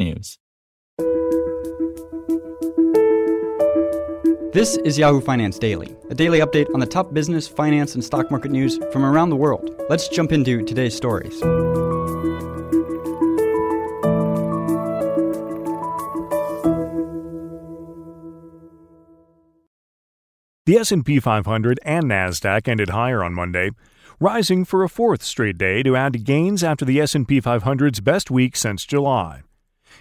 technews. This is Yahoo Finance Daily, a daily update on the top business, finance, and stock market news from around the world. Let's jump into today's stories. The S&P 500 and Nasdaq ended higher on Monday, rising for a fourth straight day to add gains after the S&P 500's best week since July.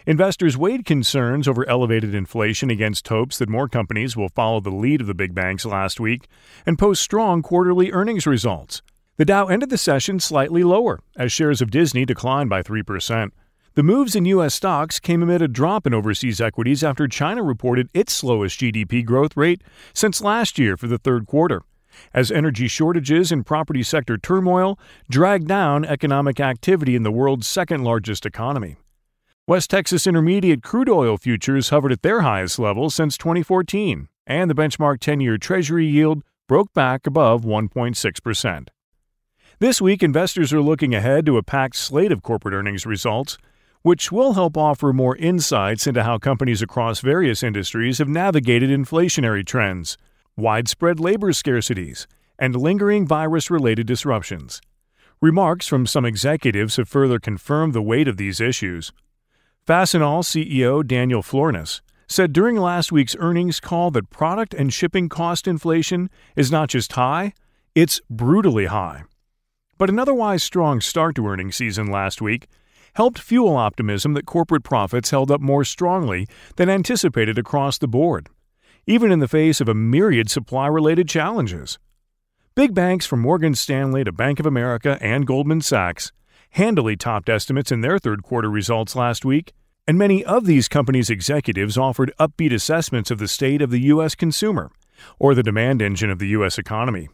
Investors weighed concerns over elevated inflation against hopes that more companies will follow the lead of the big banks last week and post strong quarterly earnings results. The Dow ended the session slightly lower as shares of Disney declined by 3%. The moves in U.S. stocks came amid a drop in overseas equities after China reported its slowest GDP growth rate since last year for the third quarter, as energy shortages and property sector turmoil dragged down economic activity in the world's second largest economy. West Texas Intermediate crude oil futures hovered at their highest level since 2014, and the benchmark 10 year Treasury yield broke back above 1.6%. This week, investors are looking ahead to a packed slate of corporate earnings results which will help offer more insights into how companies across various industries have navigated inflationary trends, widespread labor scarcities, and lingering virus related disruptions. Remarks from some executives have further confirmed the weight of these issues. Fastenal CEO Daniel Florness said during last week's earnings call that product and shipping cost inflation is not just high, it's brutally high. But an otherwise strong start to earnings season last week helped fuel optimism that corporate profits held up more strongly than anticipated across the board, even in the face of a myriad supply related challenges. Big banks from Morgan Stanley to Bank of America and Goldman Sachs handily topped estimates in their third quarter results last week, and many of these companies' executives offered upbeat assessments of the state of the U.S. consumer or the demand engine of the U.S. economy.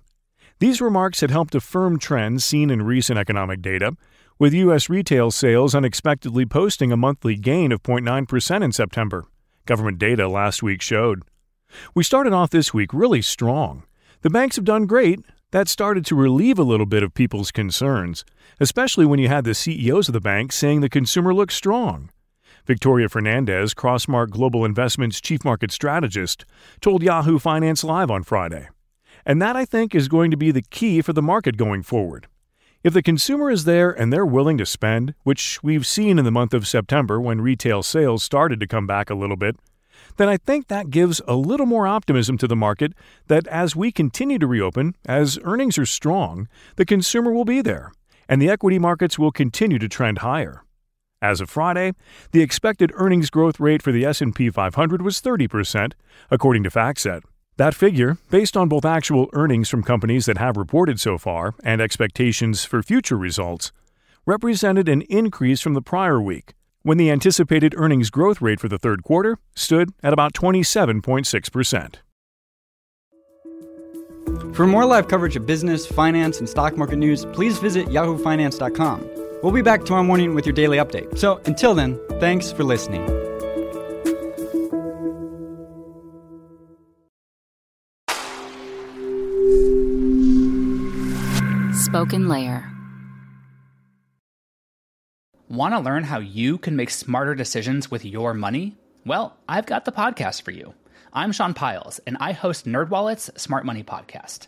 These remarks had helped affirm trends seen in recent economic data, with U.S. retail sales unexpectedly posting a monthly gain of 0.9% in September. Government data last week showed. We started off this week really strong. The banks have done great. That started to relieve a little bit of people's concerns, especially when you had the CEOs of the banks saying the consumer looks strong. Victoria Fernandez, Crossmark Global Investments chief market strategist, told Yahoo Finance Live on Friday. And that, I think, is going to be the key for the market going forward. If the consumer is there and they're willing to spend, which we've seen in the month of September when retail sales started to come back a little bit, then I think that gives a little more optimism to the market that as we continue to reopen, as earnings are strong, the consumer will be there, and the equity markets will continue to trend higher. As of Friday, the expected earnings growth rate for the S&P 500 was 30%, according to FactSet. That figure, based on both actual earnings from companies that have reported so far and expectations for future results, represented an increase from the prior week, when the anticipated earnings growth rate for the third quarter stood at about 27.6%. For more live coverage of business, finance, and stock market news, please visit yahoofinance.com. We'll be back tomorrow morning with your daily update. So until then, thanks for listening. Spoken Layer. Want to learn how you can make smarter decisions with your money? Well, I've got the podcast for you. I'm Sean Pyles, and I host NerdWallet's Smart Money Podcast.